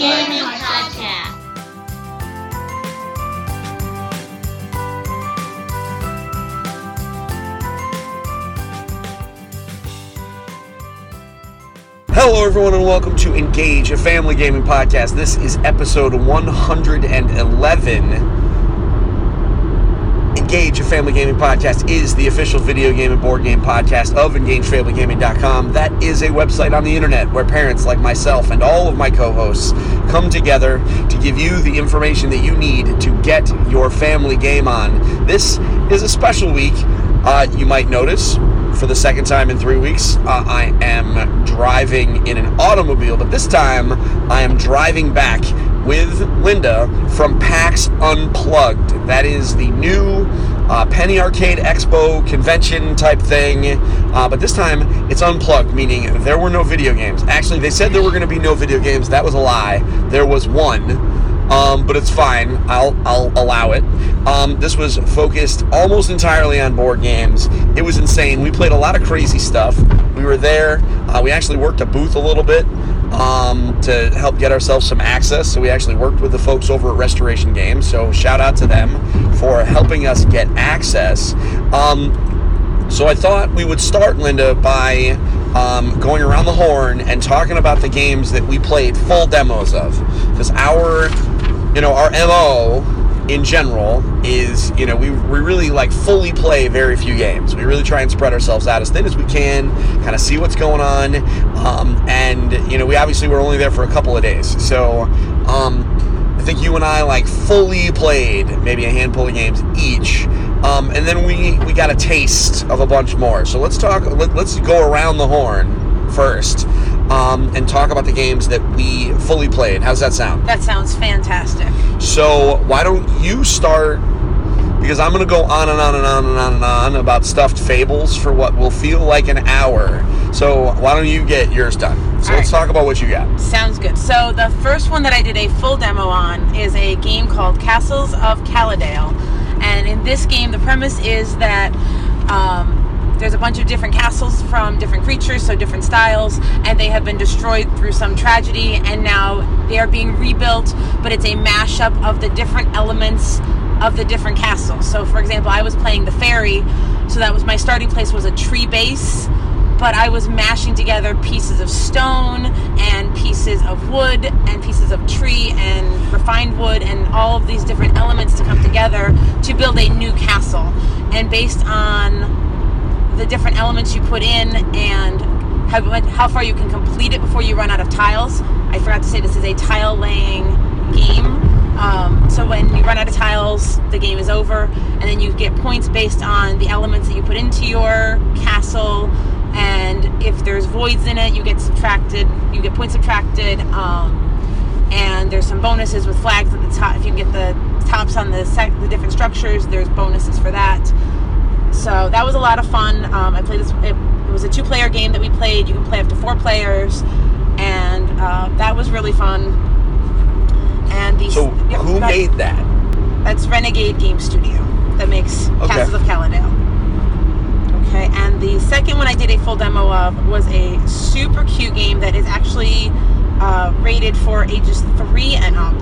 Gaming Podcast. Hello, everyone, and welcome to Engage, a family gaming podcast. This is episode 111. Engage, a family gaming podcast, is the official video game and board game podcast of EngageFamilyGaming.com. That is a website on the internet where parents like myself and all of my co hosts come together to give you the information that you need to get your family game on. This is a special week. Uh, you might notice for the second time in three weeks, uh, I am driving in an automobile, but this time I am driving back with Linda from PAX Unplugged. That is the new uh, Penny Arcade Expo convention type thing, uh, but this time it's unplugged, meaning there were no video games. Actually, they said there were going to be no video games. That was a lie. There was one. Um, but it's fine. I'll I'll allow it. Um, this was focused almost entirely on board games. It was insane. We played a lot of crazy stuff. We were there. Uh, we actually worked a booth a little bit um, to help get ourselves some access. So we actually worked with the folks over at Restoration Games. So shout out to them for helping us get access. Um, so I thought we would start, Linda, by um, going around the horn and talking about the games that we played full demos of. Because our, you know, our MO in general is, you know, we, we really like fully play very few games. We really try and spread ourselves out as thin as we can, kind of see what's going on. Um, and, you know, we obviously were only there for a couple of days. So, um, I think you and I like fully played maybe a handful of games each. Um, and then we, we got a taste of a bunch more. So let's talk. Let, let's go around the horn first um, and talk about the games that we fully played. How's that sound? That sounds fantastic. So why don't you start? Because I'm going to go on and on and on and on and on about stuffed fables for what will feel like an hour. So why don't you get yours done? So All let's right. talk about what you got. Sounds good. So the first one that I did a full demo on is a game called Castles of Caladale, and in this game, the premise is that. Um, there's a bunch of different castles from different creatures, so different styles, and they have been destroyed through some tragedy, and now they are being rebuilt. But it's a mashup of the different elements of the different castles. So, for example, I was playing the fairy, so that was my starting place was a tree base, but I was mashing together pieces of stone and pieces of wood and pieces of tree and refined wood and all of these different elements to come together to build a new castle. And based on the different elements you put in and how, how far you can complete it before you run out of tiles. I forgot to say this is a tile laying game. Um, so when you run out of tiles, the game is over, and then you get points based on the elements that you put into your castle. And if there's voids in it, you get subtracted. You get points subtracted. Um, and there's some bonuses with flags at the top. If you get the tops on the sec- the different structures, there's bonuses for that. So that was a lot of fun. Um, I played this. It, it was a two-player game that we played. You can play up to four players, and uh, that was really fun. And these. So yep, who that- made that? That's Renegade Game Studio that makes Okay. Castles of Caladale. Okay, and the second one I did a full demo of was a super cute game that is actually uh, rated for ages three and up,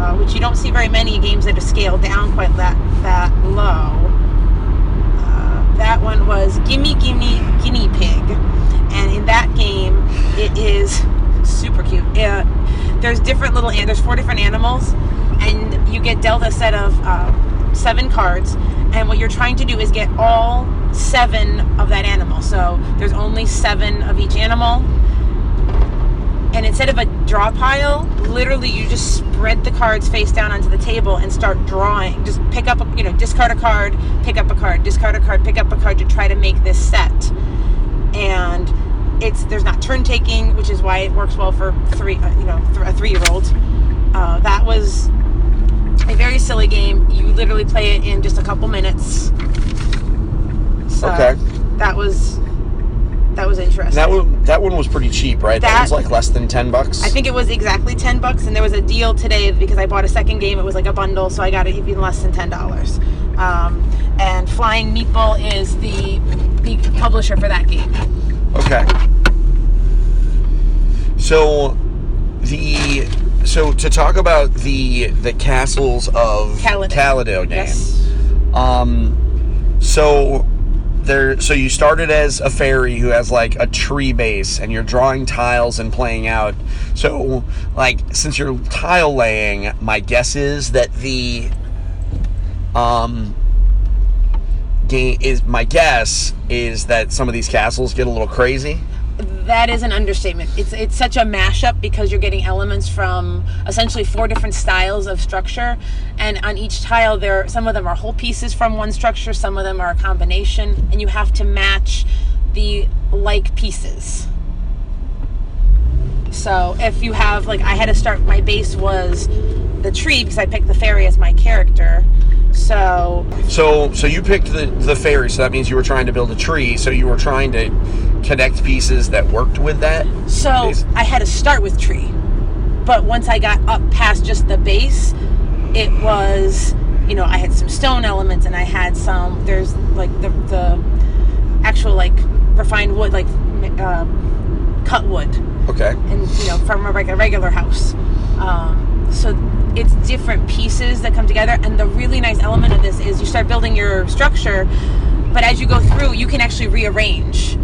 uh, which you don't see very many games that are scaled down quite that that low. That one was Gimme Gimme Guinea Pig, and in that game, it is super cute. Uh, there's different little there's four different animals, and you get dealt a set of uh, seven cards, and what you're trying to do is get all seven of that animal. So there's only seven of each animal, and instead of a draw pile, literally you just spread the cards face down onto the table and start drawing. Just pick up, a, you know, discard a card, pick up a card, discard a card, pick up a card to try to make this set. And it's there's not turn taking, which is why it works well for three, uh, you know, th- a three year old. Uh, that was a very silly game. You literally play it in just a couple minutes. So Okay. that was that was interesting. That one, that one was pretty cheap, right? That, That- was like less than ten bucks. I think it was exactly ten bucks, and there was a deal today because I bought a second game. It was like a bundle, so I got it even less than ten dollars. Um, and Flying Meatball is the the publisher for that game. Okay. So, the so to talk about the the castles of Caladale. Caladale game. Yes. Um, so there, so you started as a fairy who has like a tree base, and you're drawing tiles and playing out. So, like, since you're tile laying, my guess is that the um game is my guess is that some of these castles get a little crazy. That is an understatement. It's it's such a mashup because you're getting elements from essentially four different styles of structure, and on each tile there some of them are whole pieces from one structure, some of them are a combination, and you have to match the like pieces. So if you have like I had to start my base was the tree because I picked the fairy as my character. So So, so you picked the the fairy, so that means you were trying to build a tree. So you were trying to connect pieces that worked with that. So base? I had to start with tree, but once I got up past just the base, it was you know I had some stone elements and I had some there's like the the actual like refined wood like um, cut wood Okay. and you know from a regular regular house. Um, so it's different pieces that come together, and the really nice element of this is you start building your structure, but as you go through, you can actually rearrange.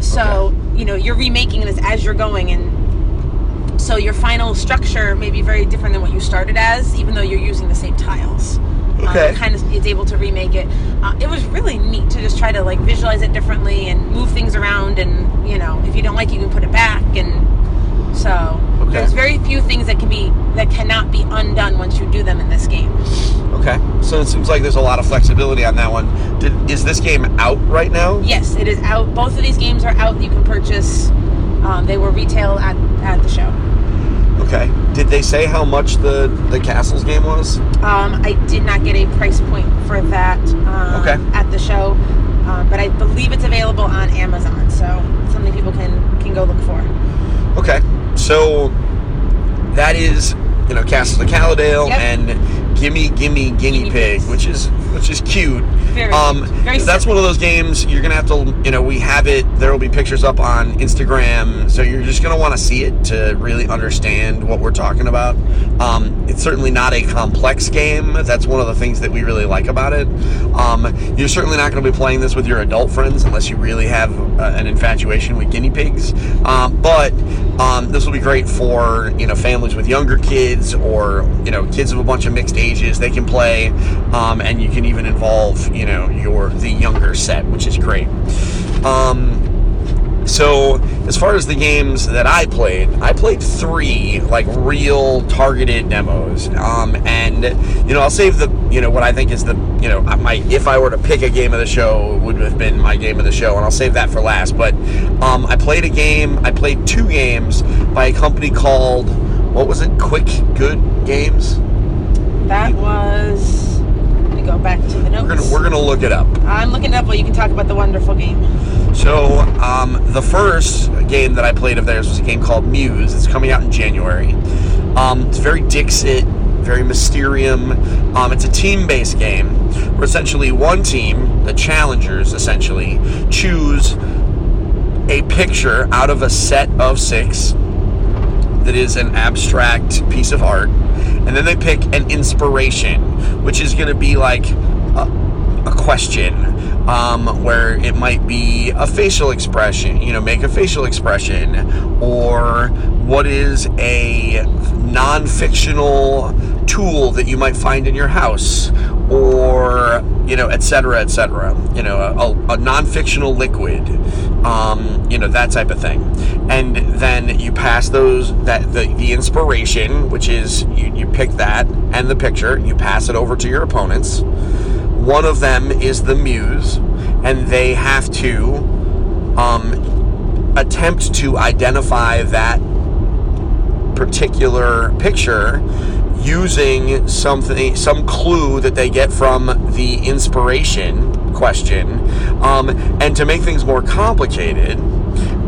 So you know you're remaking this as you're going, and so your final structure may be very different than what you started as, even though you're using the same tiles. Okay. Uh, kind of is able to remake it. Uh, it was really neat to just try to like visualize it differently and move things around, and you know if you don't like, it, you can put it back, and so Okay. there's very few things that can be that cannot be undone once you do them in this game. Okay. So it seems like there's a lot of flexibility on that one. Did, is this game out right now? Yes, it is out. Both of these games are out. You can purchase. Um, they were retail at, at the show. Okay. Did they say how much the the castles game was? Um, I did not get a price point for that um, Okay. at the show, um, but I believe it's available on Amazon, so something people can can go look for. Okay. So that is you know Castle of Caladale Yep. and Gimme Gimme Guinea Guinea Pig, Pigs. which is which is cute. Very, Um, very that's simple. one of those games you're gonna have to, you know, we have it. There will be pictures up on Instagram, so you're just gonna want to see it to really understand what we're talking about. Um, it's certainly not a complex game. That's one of the things that we really like about it. Um, you're certainly not going to be playing this with your adult friends unless you really have uh, an infatuation with guinea pigs. Um, but um, this will be great for you know families with younger kids or you know kids of a bunch of mixed ages. They can play, um, and you can even involve you know your the younger set, which is great. Um, so as far as the games that I played, I played three like real targeted demos. Um, and you know, I'll save the you know what I think is the you know my if I were to pick a game of the show it would have been my game of the show, and I'll save that for last. But um, I played a game. I played two games by a company called what was it? Quick Good Games. That was. Me go back to the notes. We're gonna we're gonna look it up. I'm looking it up while you can talk about the wonderful game. So, um, the first game that I played of theirs was a game called Muse. It's coming out in January. Um, it's very Dixit, very Mysterium. Um, it's a team based game where essentially one team, the challengers essentially, choose a picture out of a set of six that is an abstract piece of art. And then they pick an inspiration, which is going to be like a, a question, um, where it might be a facial expression, you know, make a facial expression, or what is a non fictional tool that you might find in your house, or, you know, et cetera, et cetera. You know, a, a non fictional liquid, um, you know, that type of thing. And then you pass those, that the, the inspiration, which is you, you pick that and the picture, you pass it over to your opponents. One of them is the muse, and they have to um, attempt to identify that particular picture using something some clue that they get from the inspiration question um, and to make things more complicated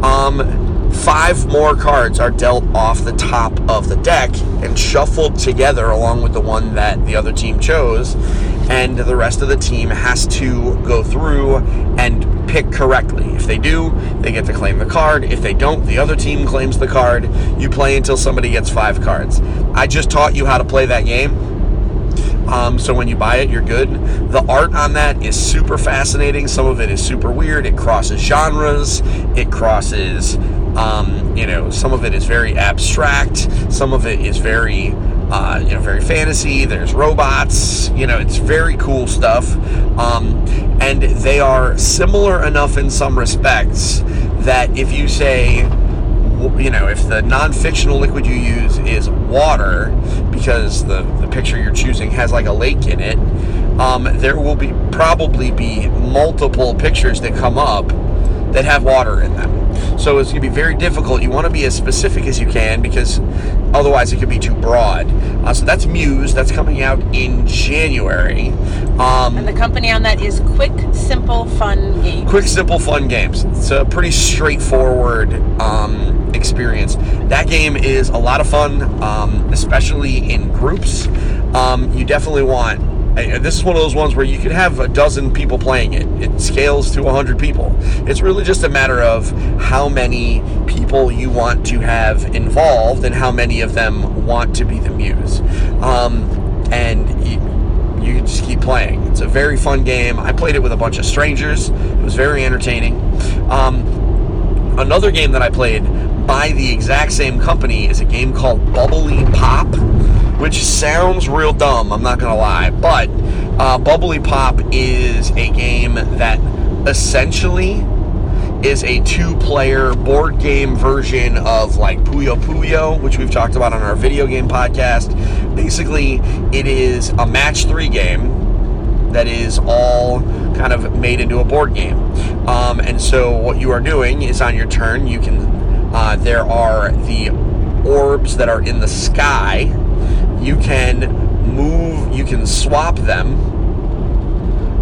um, five more cards are dealt off the top of the deck and shuffled together along with the one that the other team chose and the rest of the team has to go through and pick correctly. If they do, they get to claim the card. If they don't, the other team claims the card. You play until somebody gets five cards. I just taught you how to play that game. Um, so when you buy it, you're good. The art on that is super fascinating. Some of it is super weird. It crosses genres. It crosses, um, you know, some of it is very abstract. Some of it is very uh, you know, very fantasy. There's robots. You know, it's very cool stuff. Um, and they are similar enough in some respects that if you say, you know, if the non-fictional liquid you use is water, because the, the picture you're choosing has like a lake in it, um, there will be probably be multiple pictures that come up that have water in them. So it's going to be very difficult. You want to be as specific as you can because otherwise it could be too broad. Uh, so that's Muse. That's coming out in January. Um, and the company on that is Quick, Simple, Fun Games. Quick, Simple, Fun Games. It's a pretty straightforward um, experience. That game is a lot of fun, um, especially in groups. Um, you definitely want this is one of those ones where you could have a dozen people playing it. It scales to 100 people. It's really just a matter of how many people you want to have involved and how many of them want to be the muse. Um, and you, you just keep playing. It's a very fun game. I played it with a bunch of strangers. It was very entertaining. Um, another game that I played by the exact same company is a game called Bubbly Pop which sounds real dumb, I'm not gonna lie. But uh, Bubbly Pop is a game that essentially is a two player board game version of like Puyo Puyo, which we've talked about on our video game podcast. Basically, it is a match three game that is all kind of made into a board game. Um, and so, what you are doing is on your turn, you can, uh, there are the orbs that are in the sky you can move, you can swap them.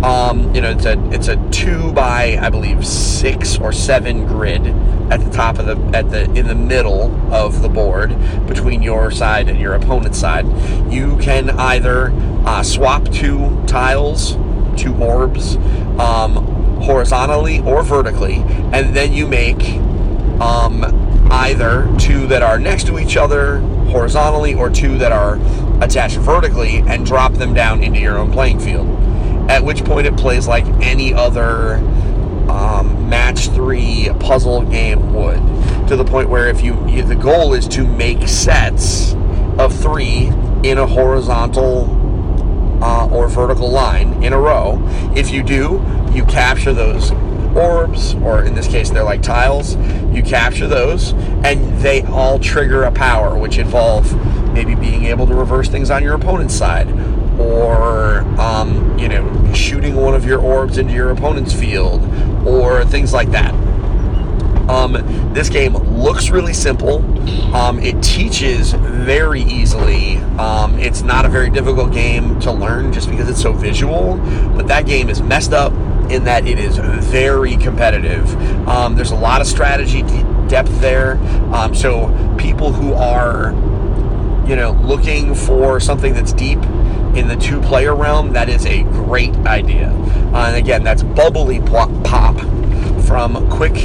Um, you know, it's a it's a two by I believe six or seven grid at the top of the at the in the middle of the board between your side and your opponent's side. You can either uh, swap two tiles, two orbs, um, horizontally or vertically, and then you make um, either two that are next to each other horizontally or two that are attached vertically and drop them down into your own playing field. At which point it plays like any other um, match three puzzle game would, to the point where if you, you the goal is to make sets of three in a horizontal uh, or vertical line in a row. If you do, you capture those orbs, or in this case, they're like tiles. You capture those, and they all trigger a power, which involve maybe being able to reverse things on your opponent's side, or um, you know, shooting one of your orbs into your opponent's field, or things like that. Um, this game looks really simple. Um, it teaches very easily. Um, it's not a very difficult game to learn just because it's so visual, but that game is messed up in that it is very competitive. Um, there's a lot of strategy depth there. Um, so people who are, you know, looking for something that's deep in the two-player realm, that is a great idea. Uh, and again, that's Bubbly Pop from Quick,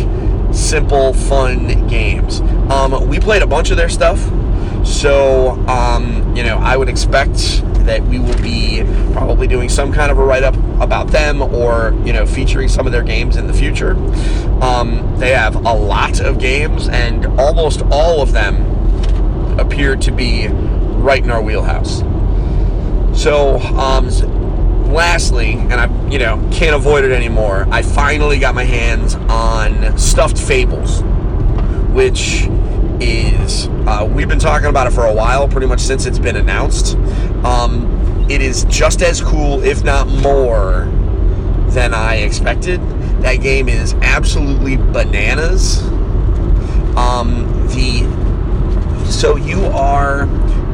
Simple, Fun Games. Um, we played a bunch of their stuff. So, um, you know, I would expect that we will be probably doing some kind of a write up about them or, you know, featuring some of their games in the future. Um, they have a lot of games, and almost all of them appear to be right in our wheelhouse. So, um, lastly, and I, you know, can't avoid it anymore, I finally got my hands on Stuffed Fables, which is uh, we've been talking about it for a while, pretty much since it's been announced. Um, it is just as cool, if not more, than I expected. That game is absolutely bananas. Um, the so you are,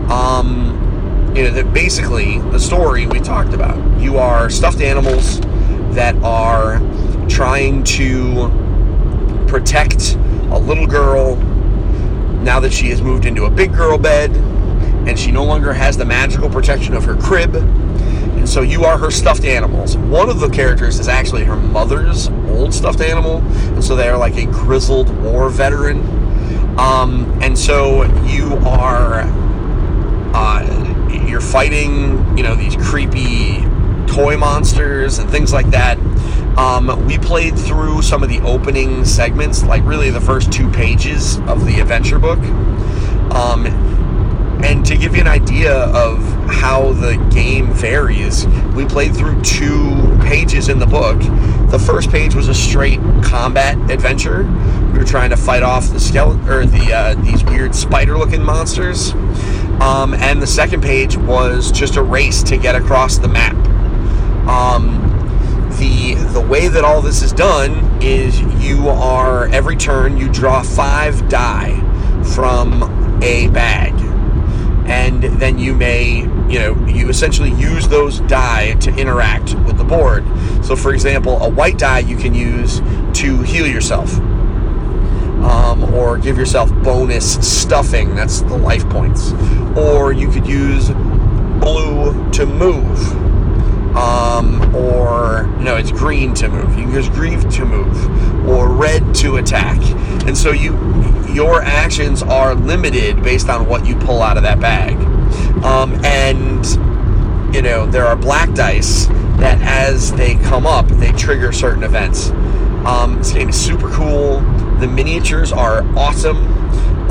um, you know, basically the story we talked about. You are stuffed animals that are trying to protect a little girl now that she has moved into a big girl bed and she no longer has the magical protection of her crib and so you are her stuffed animals. One of the characters is actually her mother's old stuffed animal, and so they are like a grizzled war veteran. Um, and so you are uh, you're fighting, you know, these creepy toy monsters and things like that. Um, we played through some of the opening segments, like really the first two pages of the adventure book. Um, and to give you an idea of how the game varies, we played through two pages in the book. The first page was a straight combat adventure. We were trying to fight off the skeleton or the uh, these weird spider-looking monsters. Um, and the second page was just a race to get across the map. Um, the the way that all this is done is you are every turn you draw five die from a bag and then you may you know you essentially use those die to interact with the board. So for example a white die you can use to heal yourself um, or give yourself bonus stuffing. That's the life points. Or you could use blue to move no, it's green to move. You can use green to move, or red to attack. And so you, your actions are limited based on what you pull out of that bag. Um, and you know there are black dice that, as they come up, they trigger certain events. Um, this game is super cool. The miniatures are awesome.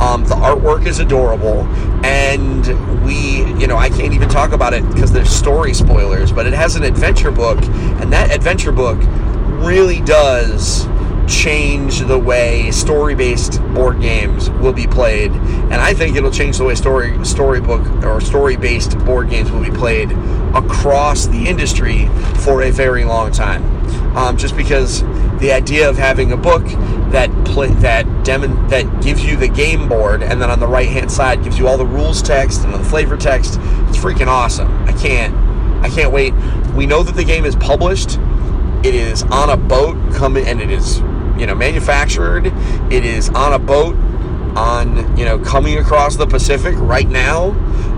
Um, the artwork is adorable, and we, you know, I can't even talk about it because there's story spoilers, but it has an adventure book, and that adventure book really does change the way story-based board games will be played, and I think it'll change the way story storybook or story-based board games will be played across the industry for a very long time. Um, just because the idea of having a book that play that demon that gives you the game board and then on the right hand side gives you all the rules text and the flavor text. It's freaking awesome. I can't i can't wait. We know that the game is published. It is on a boat coming and it is you know manufactured. It is on a boat on you know coming across the pacific right now.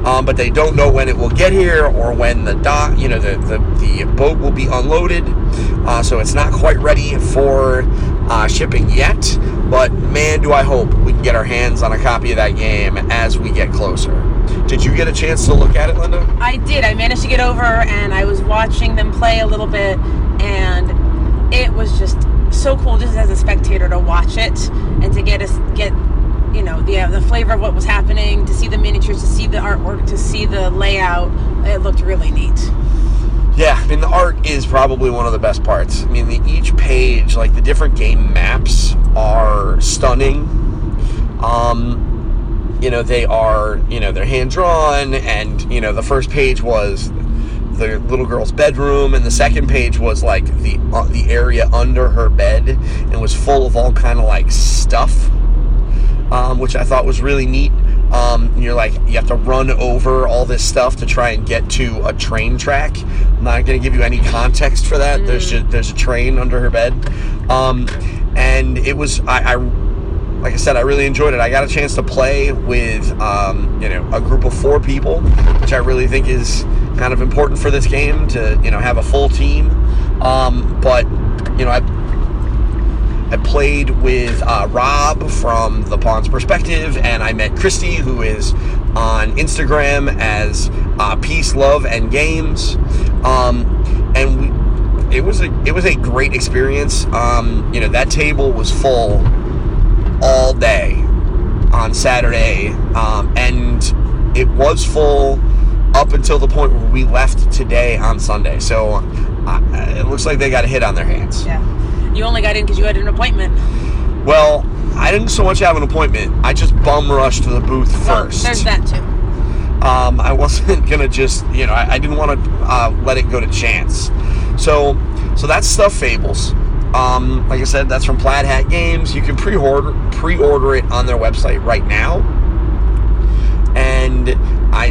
Um, but they don't know when it will get here or when the dock you know the, the, the boat will be unloaded. Uh, so it's not quite ready for uh, shipping yet but man do i hope we can get our hands on a copy of that game as we get closer did you get a chance to look at it linda I did. I managed to get over and I was watching them play a little bit and it was just so cool just as a spectator to watch it and to get us get you know the uh, the flavor of what was happening, to see the miniatures, to see the artwork, to see the layout. It looked really neat. Yeah, I mean the art is probably one of the best parts. I mean the, each page, like the different game maps, are stunning. Um, you know they are, you know they're hand drawn, and you know the first page was the little girl's bedroom, and the second page was like the uh, the area under her bed, and was full of all kind of like stuff, um, which I thought was really neat. Um, you're like you have to run over all this stuff to try and get to a train track. I'm not going to give you any context for that. There's just, there's a train under her bed, um, and it was I, I like I said, I really enjoyed it. I got a chance to play with, um, you know, a group of four people, which I really think is kind of important for this game to, you know, have a full team. Um, but, you know, I, I played with uh, Rob from the Pawns Perspective, and I met Christy, who is on Instagram as uh, Peace, Love, and Games. Um, and we, it was a it was a great experience. Um, you know, that table was full all day on Saturday, um, and it was full up until the point where we left today on Sunday. So uh, it looks like they got a hit on their hands. Yeah. You only got in because you had an appointment. Well, I didn't so much have an appointment. I just bum rushed to the booth Well, first. there's that too. um, I wasn't gonna just, you know, I, I didn't want to uh, let it go to chance. So, so that's stuff fables. Um, like I said, that's from Plaid Hat Games. You can pre-order pre-order it on their website right now, and I,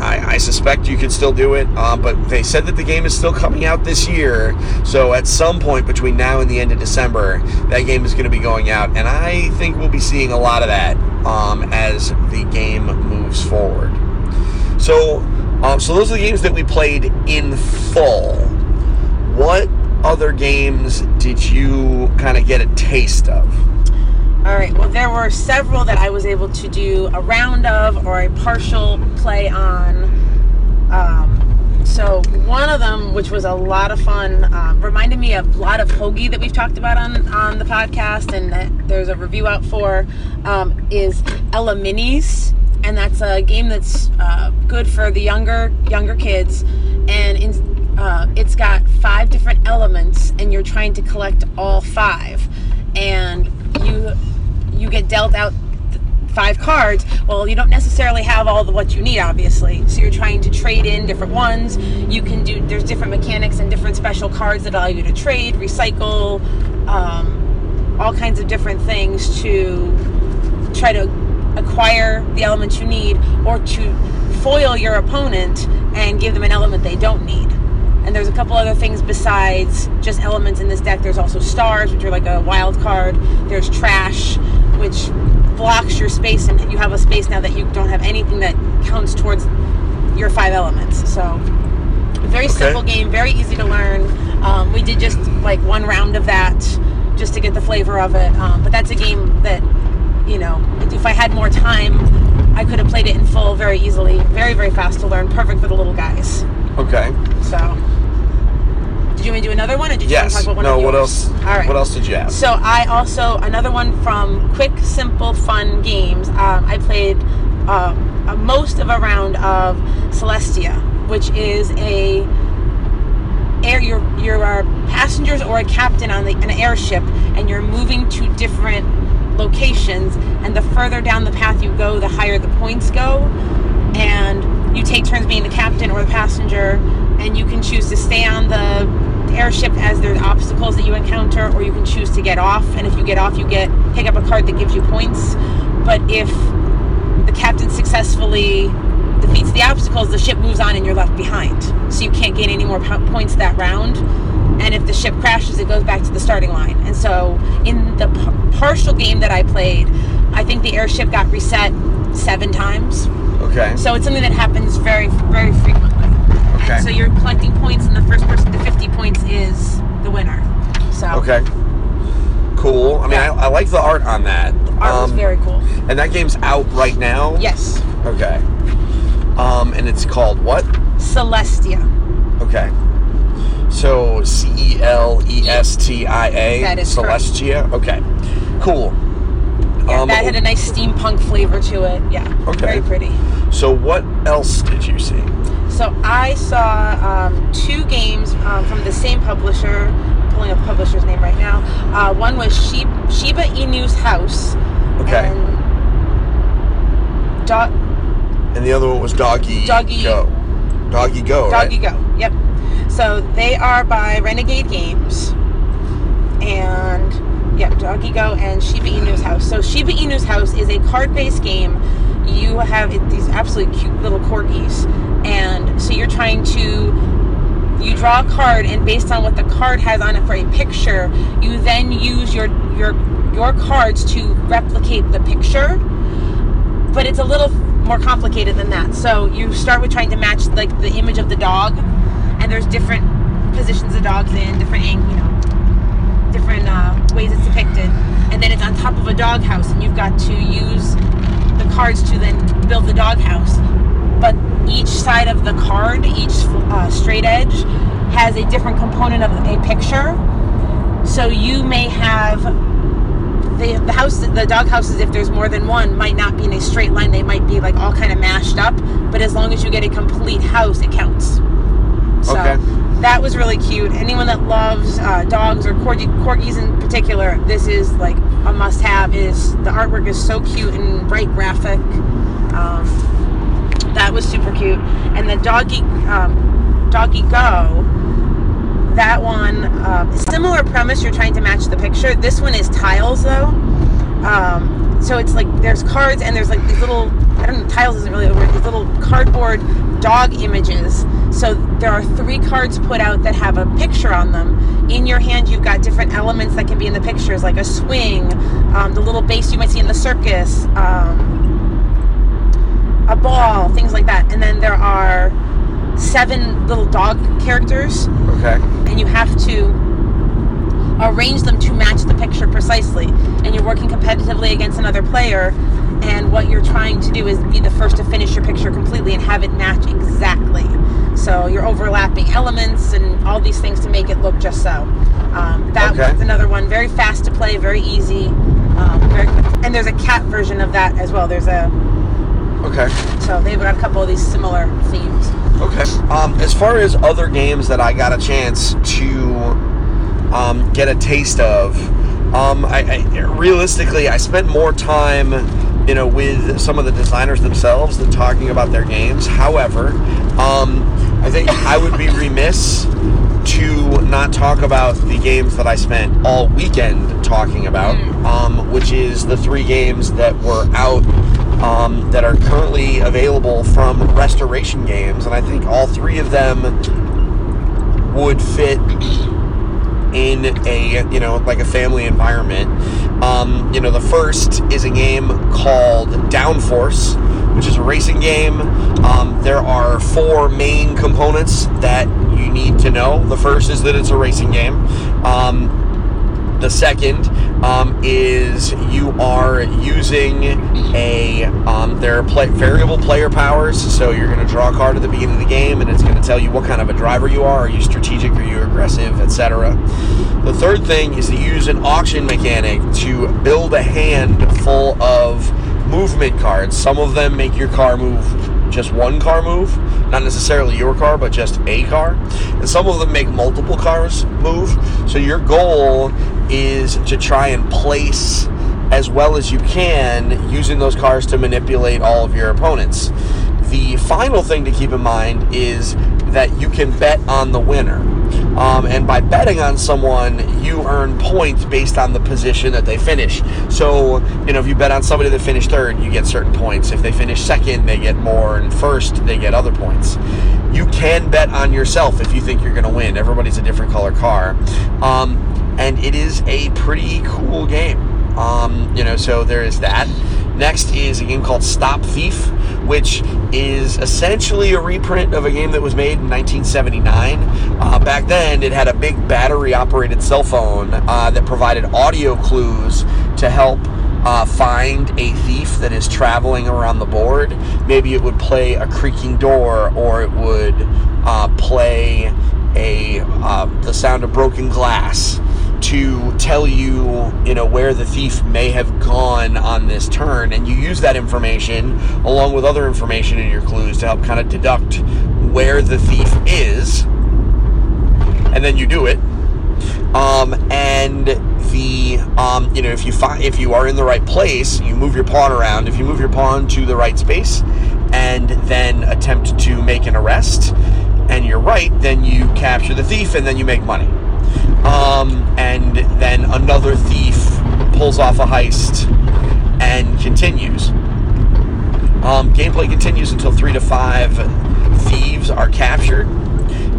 I, I suspect you could still do it. Uh, but they said that the game is still coming out this year, so at some point between now and the end of December, that game is going to be going out, and I think we'll be seeing a lot of that um, as the game moves forward. So Um, so those are the games that we played in full. What other games did you kind of get a taste of? All right. Well, there were several that I was able to do a round of or a partial play on. Um, so one of them, which was a lot of fun, um, reminded me of a lot of Hoagie that we've talked about on on the podcast, and there's a review out for, um, is Ella Minis, and that's a game that's uh, good for the younger younger kids, and in, uh, it's got five different elements, and you're trying to collect all five, and you you get dealt out five cards well you don't necessarily have all the what you need obviously. So you're trying to trade in different ones. You can do there's different mechanics and different special cards that allow you to trade recycle um, all kinds of different things to try to acquire the elements you need or to foil your opponent and give them an element they don't need. And there's a couple other things besides just elements in this deck. There's also stars which are like a wild card. There's trash which blocks your space and you have a space now that you don't have anything that counts towards your five elements. So very Okay. simple game very easy to learn. Um, we did just like one round of that just to get the flavor of it. Um, but that's a game that you know if i had more time i could have played it in full very easily. Very very fast to learn. Perfect for the little guys. Okay. so you want me to do another one or did you want Yes. to talk about one no. of What yours? else? all right What else did you have? so I also another one from Quick Simple Fun Games. Um, I played uh, most of a round of Celestia, which is a air. You're you're a passengers or a captain on the, an airship, and you're moving to different locations. And the further down the path you go, the higher the points go. And you take turns being the captain or the passenger, and you can choose to stay on the airship as there's obstacles that you encounter, or you can choose to get off. And if you get off, you get pick up a card that gives you points. But if the captain successfully defeats the obstacles, the ship moves on and you're left behind. So you can't gain any more points that round. And if the ship crashes, it goes back to the starting line. And so in the p- partial game that I played, I think the airship got reset seven times. okay. So it's something that happens very, very frequently. Okay. So you're collecting points, and the first person to 50 points is the winner. So Okay. Cool. I mean, Yeah. I, I like the art on that. art was Um, very cool. And that game's out right now. Yes, Okay. Um, and it's called what? Celestia. Okay. So C E L E S T I A. That is correct. Celestia. Okay. Cool. Yeah, Um, that had a nice steampunk flavor to it. Yeah, Okay. very pretty. So what else did you see? So I saw um, two games um, from the same publisher. I'm pulling up the publisher's name right now. Uh, one was Shib- Shiba Inu's House. Okay. And And the other one was Doggy Doggy- Go. Doggy Go. Doggy right? Go. Yep. So they are by Renegade Games. And yeah, Doggy Go and Shiba Inu's House. So Shiba Inu's House is a card-based game. You have these absolutely cute little corgis, and so you're trying to you draw a card, and based on what the card has on it for a picture, you then use your your your cards to replicate the picture but it's a little more complicated than that. So you start with trying to match like the image of the dog, and there's different positions the dog's in, different you know, different uh, ways it's depicted, and then it's on top of a dog house, and you've got to use the cards to then build the dog house. But each side of the card, each uh, straight edge, has a different component of a picture. So you may have the, the house the dog houses if there's more than one might not be in a straight line. They might be like all kind of mashed up but as long as you get a complete house it counts. So Okay. that was really cute. Anyone that loves uh, dogs or corgi, corgis in particular this is like a must have is the artwork is so cute and bright graphic. Um, that was super cute. And the doggy um, doggy go that one um, similar premise you're trying to match the picture. This one is tiles though. Um, so it's like there's cards and there's like these little i don't know tiles isn't really word these little cardboard dog images. So there are three cards put out that have a picture on them. In your hand you've got different elements that can be in the pictures like a swing um, the little base you might see in the circus um, a ball, things like that. And then there are seven little dog characters, Okay. and you have to arrange them to match the picture precisely. And you're working competitively against another player, and what you're trying to do is be the first to finish your picture completely and have it match exactly. So you're overlapping elements and all these things to make it look just so. Um, that Okay. was another one, very fast to play, very easy, um, very quick. And there's a cat version of that as well. There's a Okay. so they've got a couple of these similar themes. Okay. Um, as far as other games that I got a chance to um, get a taste of, um, I, I realistically I spent more time, you know, with some of the designers themselves than talking about their games. However, um, I think I would be remiss to not talk about the games that I spent all weekend talking about, um, which is the three games that were out um, that are currently available from Restoration Games, and I think all three of them would fit in a you know like a family environment. Um, you know, the first is a game called Downforce, which is a racing game. Um, there are four main components that you need to know. The first is that it's a racing game. Um, the second um, is you are using a um, play, variable player powers. So you're going to draw a card at the beginning of the game, and it's going to tell you what kind of a driver you are. Are you strategic? Are you aggressive? Etc. The third thing is to use an auction mechanic to build a hand full of movement cards. Some of them make your car move just one car move, not necessarily your car, but just a car. And some of them make multiple cars move. So your goal is to try and place as well as you can using those cars to manipulate all of your opponents. The final thing to keep in mind is that you can bet on the winner. Um, and by betting on someone, you earn points based on the position that they finish. So, you know, if you bet on somebody that finished third, you get certain points. If they finish second, they get more, and first, they get other points. You can bet on yourself if you think you're going to win. Everybody's a different color car. Um, and it is a pretty cool game. Um, you know, so there is that. Next is a game called Stop Thief, which is essentially a reprint of a game that was made in 1979. Uh, back then, it had a big battery operated cell phone uh, that provided audio clues to help uh, find a thief that is traveling around the board. Maybe it would play a creaking door or it would uh, play a uh, the sound of broken glass to tell you, you know, where the thief may have gone on this turn, and you use that information along with other information in your clues to help kind of deduct where the thief is, and then you do it. Um, and the um, you know if you find if you are in the right place, you move your pawn around. If you move your pawn to the right space, and then attempt to make an arrest, and you're right, then you capture the thief, and then you make money um, and then another thief pulls off a heist and continues. Um, gameplay continues until three to five thieves are captured,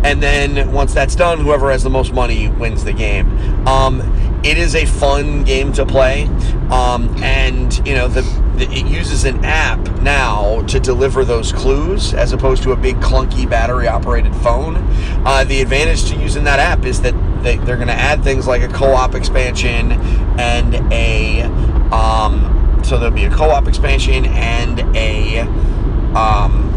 and then once that's done, whoever has the most money wins the game. Um, it is a fun game to play, um, and you know the, the it uses an app now to deliver those clues as opposed to a big clunky battery operated phone. Uh, the advantage to using that app is that they, they're going to add things like a co-op expansion and a um, so there'll be a co-op expansion and a um,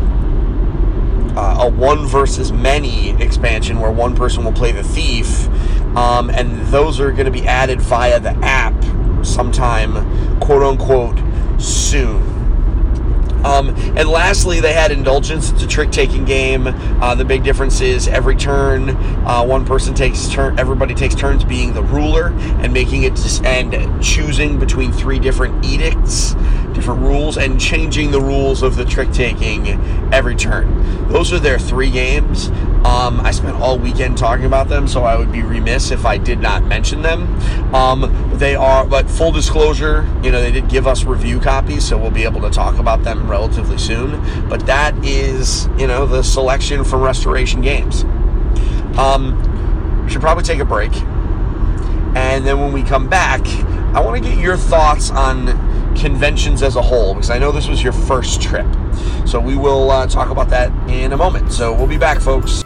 uh, a one versus many expansion where one person will play the thief, um, and those are going to be added via the app sometime, quote unquote, soon. Um, and lastly, they had Indulgence. It's a trick-taking game. Uh, the big difference is every turn, uh, one person takes turn. Everybody takes turns being the ruler and making it dis- and choosing between three different edicts, different rules, and changing the rules of the trick-taking every turn. Those are their three games. Um, I spent all weekend talking about them, so I would be remiss if I did not mention them. Um, they are, but full disclosure, you know, they did give us review copies, so we'll be able to talk about them relatively soon. But that is, you know, the selection from Restoration Games. Um, should probably take a break, and then when we come back, I want to get your thoughts on conventions as a whole because I know this was your first trip. So we will uh, talk about that in a moment. So we'll be back, folks.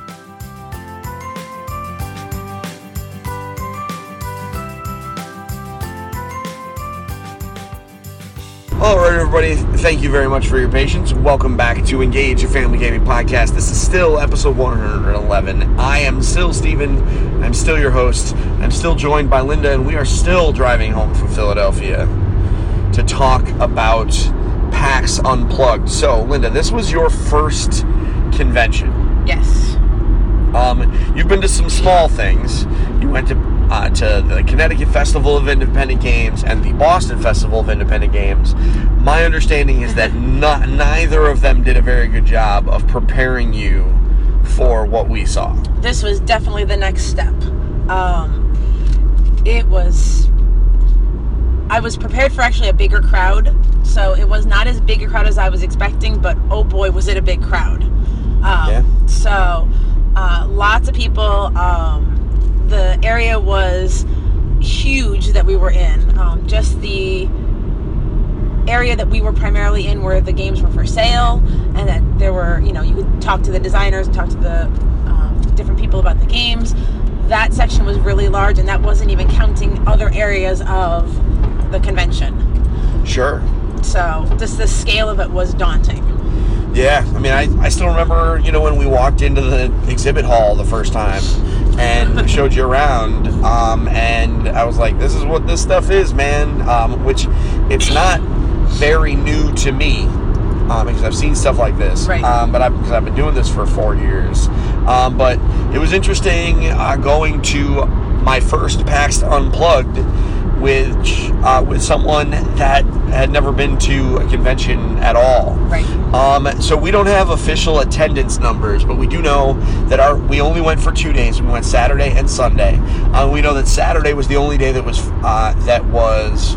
All right, everybody. Thank you very much for your patience. Welcome back to Engage Your Family Gaming Podcast. This is still episode 111. I am still Steven. I'm still your host. I'm still joined by Linda, and we are still driving home from Philadelphia to talk about PAX Unplugged. So, Linda, this was your first convention. Yes. Um, you've been to some small things. You went to uh, to the Connecticut Festival of Independent Games and the Boston Festival of Independent Games. My understanding is that not, neither of them did a very good job of preparing you for what we saw. This was definitely the next step. Um, it was. I was prepared for actually a bigger crowd, so it was not as big a crowd as I was expecting, but oh boy, was it a big crowd. Um, Yeah. So, uh, lots of people. Um, the area was huge that we were in. Um, just the area that we were primarily in where the games were for sale and that there were you know you could talk to the designers talk to the um, different people about the games that section was really large and that wasn't even counting other areas of the convention Sure. so just the scale of it was daunting Yeah, I mean, I, I still remember, you know, when we walked into the exhibit hall the first time and showed you around, um, and I was like, this is what this stuff is, man, um, which it's not very new to me um, because I've seen stuff like this, Right. um, but I, because I've been doing this for four years. Um, but it was interesting uh, going to my first PAX Unplugged with uh, with someone that had never been to a convention at all. right Um, so we don't have official attendance numbers, but we do know that our we only went for two days. We went Saturday and Sunday. Uh, we know that Saturday was the only day that was uh, that was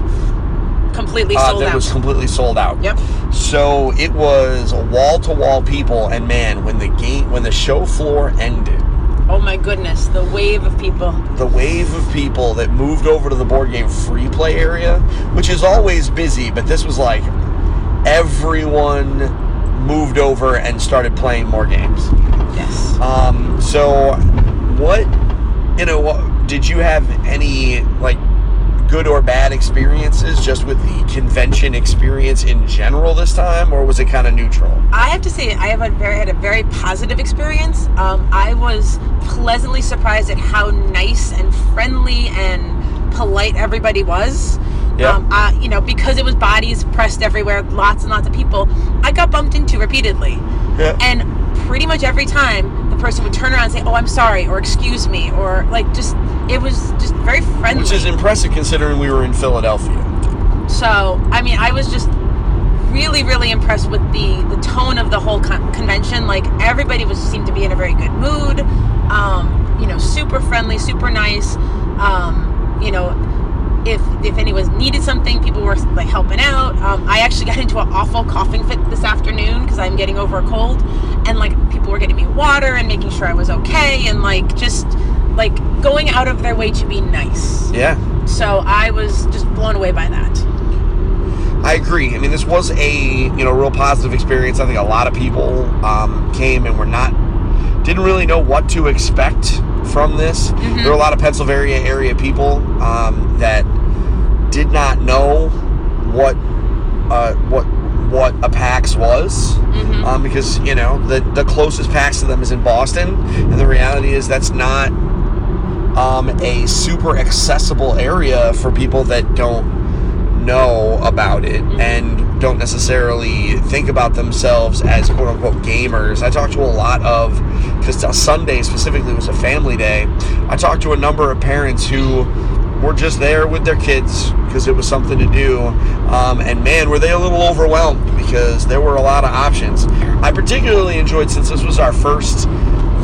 completely uh, sold that out was completely sold out. yep So it was wall to wall people, and man, when the game when the show floor ended, oh my goodness the wave of people the wave of people that moved over to the board game free play area, which is always busy, but this was like everyone moved over and started playing more games. yes Um, so, what, you know, what, did you have any, like, good or bad experiences just with the convention experience in general this time, or was it kind of neutral? I have to say, I have a very had a very positive experience. Um, I was pleasantly surprised at how nice and friendly and polite everybody was. Yeah. Um, I, you know, because it was bodies pressed everywhere, lots and lots of people. I got bumped into repeatedly, Yeah. and pretty much every time person would turn around and say, "Oh, I'm sorry," or "Excuse me," or like just it was just very friendly. Which is impressive considering we were in Philadelphia. So, I mean, I was just really, really impressed with the the tone of the whole con- convention. Like everybody was seemed to be in a very good mood. Um, you know, super friendly, super nice. Um, you know, if if anyone needed something, people were like helping out. Um, I actually got into an awful coughing fit this afternoon because I'm getting over a cold, and like people were getting me water and making sure I was okay, and like just like going out of their way to be nice. Yeah. So I was just blown away by that. I agree. I mean, this was a you know real positive experience. I think a lot of people um, came and were not didn't really know what to expect from this. There were a lot of Pennsylvania area people um, that did not know what uh, what what a PAX was Mhm. um, because you know the the closest PAX to them is in Boston, and the reality is that's not um, a super accessible area for people that don't know about it and don't necessarily think about themselves as quote unquote gamers. I talked to a lot of because Sunday specifically was a family day. I talked to a number of parents who were just there with their kids because it was something to do. Um, and man, were they a little overwhelmed because there were a lot of options. I particularly enjoyed since this was our first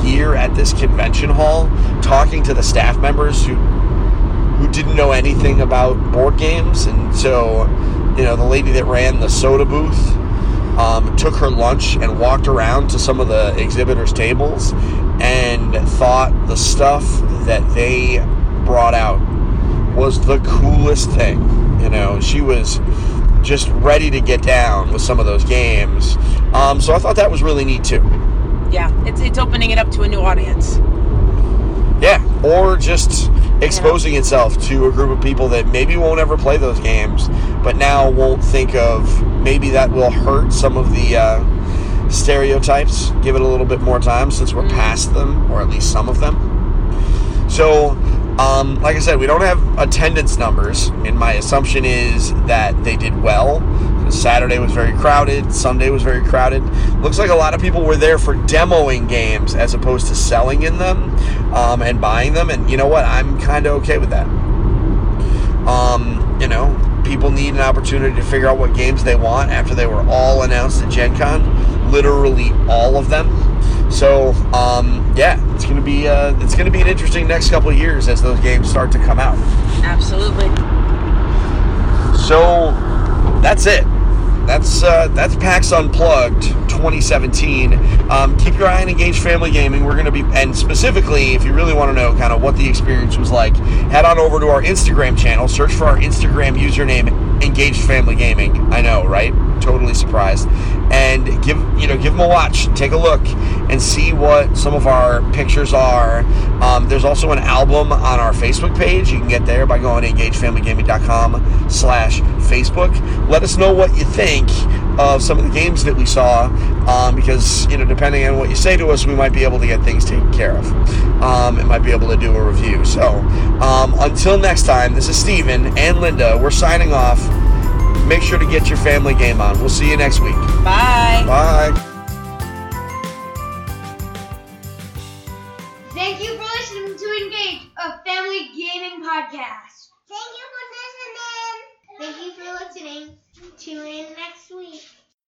year at this convention hall, talking to the staff members who who didn't know anything about board games, and so you know the lady that ran the soda booth um, took her lunch and walked around to some of the exhibitors' tables and thought the stuff that they brought out was the coolest thing. You know, she was just ready to get down with some of those games. Um, so I thought that was really neat too. Yeah, it's it's opening it up to a new audience. Yeah, or just exposing itself to a group of people that maybe won't ever play those games, but now won't think of maybe that will hurt some of the uh, stereotypes. Give it a little bit more time since we're past them, or at least some of them. So, um, like I said, we don't have attendance numbers, and my assumption is that they did well. Saturday was very crowded. Sunday was very crowded. Looks like a lot of people were there for demoing games as opposed to selling in them um, and buying them. And you know what? I'm kind of okay with that. Um, you know, people need an opportunity to figure out what games they want after they were all announced at Gen Con. Literally all of them. So um, yeah, it's gonna be uh, it's gonna be an interesting next couple of years as those games start to come out. Absolutely. So that's it. That's uh, that's PAX Unplugged 2017. Um, keep your eye on Engaged Family Gaming. We're going to be, and specifically, if you really want to know kind of what the experience was like, head on over to our Instagram channel. Search for our Instagram username, Engaged Family Gaming. I know, right? Totally surprised. And give you know give them a watch, take a look, and see what some of our pictures are. Um, there's also an album on our Facebook page. You can get there by going to engagedfamilygaming.com slash Facebook. Let us know what you think of some of the games that we saw, um, because you know depending on what you say to us, we might be able to get things taken care of, um, and might be able to do a review. So um, until next time, this is Steven and Linda. We're signing off. Make sure to get your family game on. We'll see you next week. Bye. Bye. Thank you for listening to Engage, a family gaming podcast. Thank you for listening. Thank you for listening. Tune in next week.